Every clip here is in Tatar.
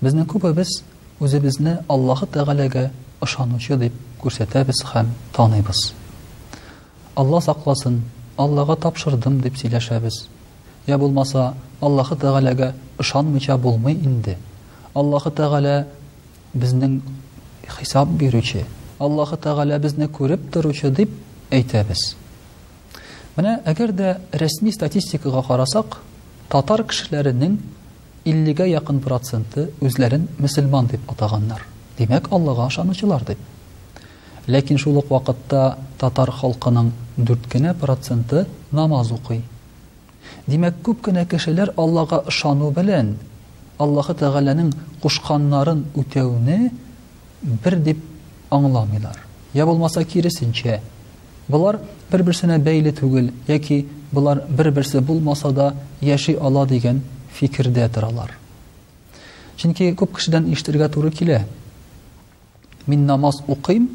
Безнең күбебез үзебезне Аллаһы Тәгаләгә ышанучы дип күрсәтәбез һәм таныйбыз. Алла сакласын, Аллага тапшырдым дип сөйләшәбез. Я булмаса, Аллаһы Тәгаләгә ышанмыйча булмый инде. Аллаһы Тәгалә безнең хисап бирүче, Аллаһы Тәгалә безне күреп торучы дип әйтәбез. Менә әгәр дә рәсми статистикага карасак, татар кешеләренең Иллегә якын проценты үзләрен мөселман дип атаганнар. Димәк, Аллага ышанучылар дип. Ләкин шул ук вакытта татар халкының дүрт кенә проценты намаз укый. Димәк, күп кенә кешеләр Аллага ышану белән Аллаһы Тәгаләнең кушканнарын үтәүне бер дип аңламыйлар. Йә булмаса киресенчә, болар бер-берсенә бәйле түгел яки болар бер-берсе булмаса да яши ала дигән фикердә торалар. Чөнки күп кешедән ишетергә туры килә. Мин намаз укыйм,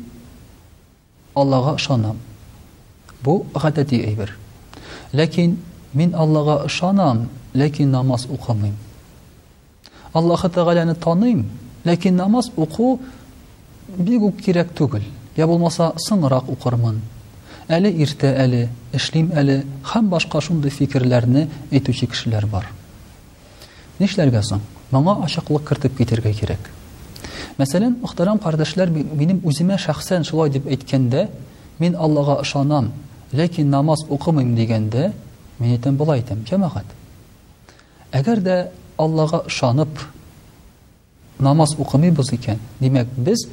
Аллага ышанам. Бу гадәти әйбер. Ләкин мин Аллага ышанам, ләкин намаз укымыйм. Аллаһы Тәгаләне таныйм, ләкин намаз уку бик үк кирәк түгел. Я булмаса, соңрак укырмын. Әле иртә әле, эшлим әле, һәм башка шундый фикерләрне әйтүче кешеләр бар. Нишләргә соң? Моңа ачыклык кертеп китәргә кирәк. Мәсәлән, мөхтәрәм кардәшләр, минем үземә шәхсән шулай дип әйткәндә, мин Аллага ышанам, ләкин намаз укымыйм дигәндә, мин әйтәм болай әйтәм, җәмәгать. Әгәр дә Аллага ышанып, Намаз укымыйбыз икән, димәк, без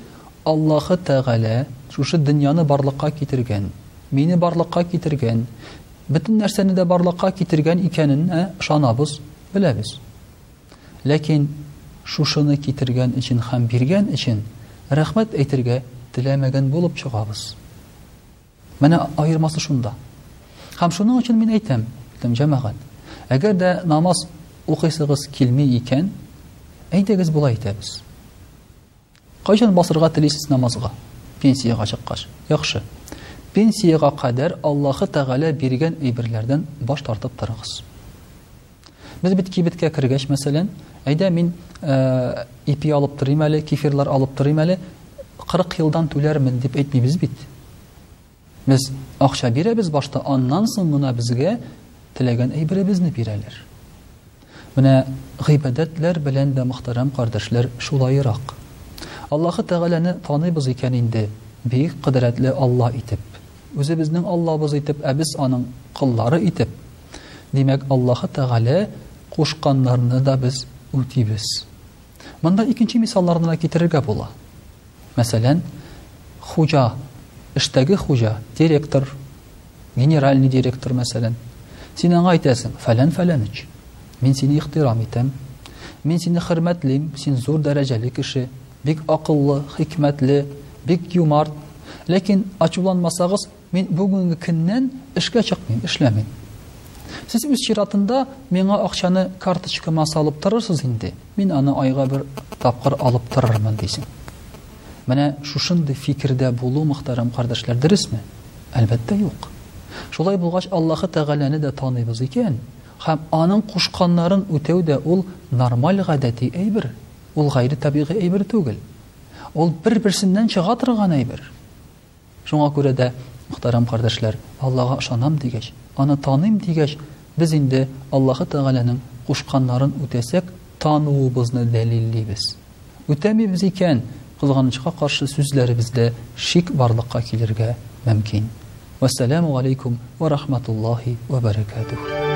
Аллаһы Тәгалә шушы дөньяны барлыкка китергән, мине барлыкка китергән, бөтен нәрсәне дә барлыкка китергән икәненә ышанабыз, беләбез. Ләкин шушыны китергән өчен һәм биргән өчен рәхмәт әйтергә теләмәгән булып чыгабыз. Менә аермасы шунда. Һәм шуның өчен мин әйтәм, дим җәмәгать. Әгәр дә намаз укыйсыгыз килми икән, әйдәгез болай итәбез. Кайчан басырга телисез намазга? Пенсиягә чыккач. Яхшы. Пенсиягә кадәр Аллаһы Тәгалә биргән әйберләрдән баш тартып торыгыз. Без бит кибеткә кергәч, мәсәлән, әйдә мин ипи алып торыйм әле, кефирлар алып торыйм әле, 40 елдан түләрмен дип әйтмибез бит. Без акча бирәбез башта, аннан соң гына безгә теләгән әйберебезне бирәләр. Менә гыйбадәтләр белән дә мөхтәрәм кардәшләр шулайрак. Аллаһы Тәгаләне таныйбыз икән инде, бик кыдратлы Алла итеп, үзебезнең Аллабыз итеп, ә без аның кыллары итеп, Димәк, Аллаһы Тәгалә кушканнарны да без үтибез. Монда икенче мисалларны да китерергә була. Мәсәлән, хуҗа, эштәге хуҗа, директор, генеральный директор, мәсәлән. Син аңа әйтәсең, фәлән фәләнич, мин сине ихтирам итәм, мин сине хөрмәтлим, син зур дәрәҗәле кеше, бик акыллы, хикмәтле, бик юмарт. Ләкин ачуланмасагыз, Мин бүгенге көннән эшкә чыкмыйм, эшләмим. Сез үз чиратында миңа акчаны карточкама салып торырсыз инде. Мин аны айга бер тапкыр алып торырмын дисең. Менә шушындый фикердә булу мөхтәрәм кардәшләр дөресме? Әлбәттә юк. Шулай булгач Аллаһы Тәгаләне дә таныйбыз икән, һәм аның кушканнарын үтәү дә ул нормаль гадәти әйбер. Ул гайре табигый әйбер түгел. Ул бер-берсеннән чыга торган әйбер. Шуңа күрә дә, мөхтәрәм кардәшләр, Аллага ышанам дигәч, Аны таныйм дигәч, без инде Аллаһы Тәгаләнең кушканнарын үтәсәк, тануыбызны дәлиллибез. Үтәмибез икән, кызганычка каршы, сүзләребездә шик барлыкка килергә мөмкин. Вәссәламү галәйкүм вә рахматуллаһи вә бәрәкәтүһ.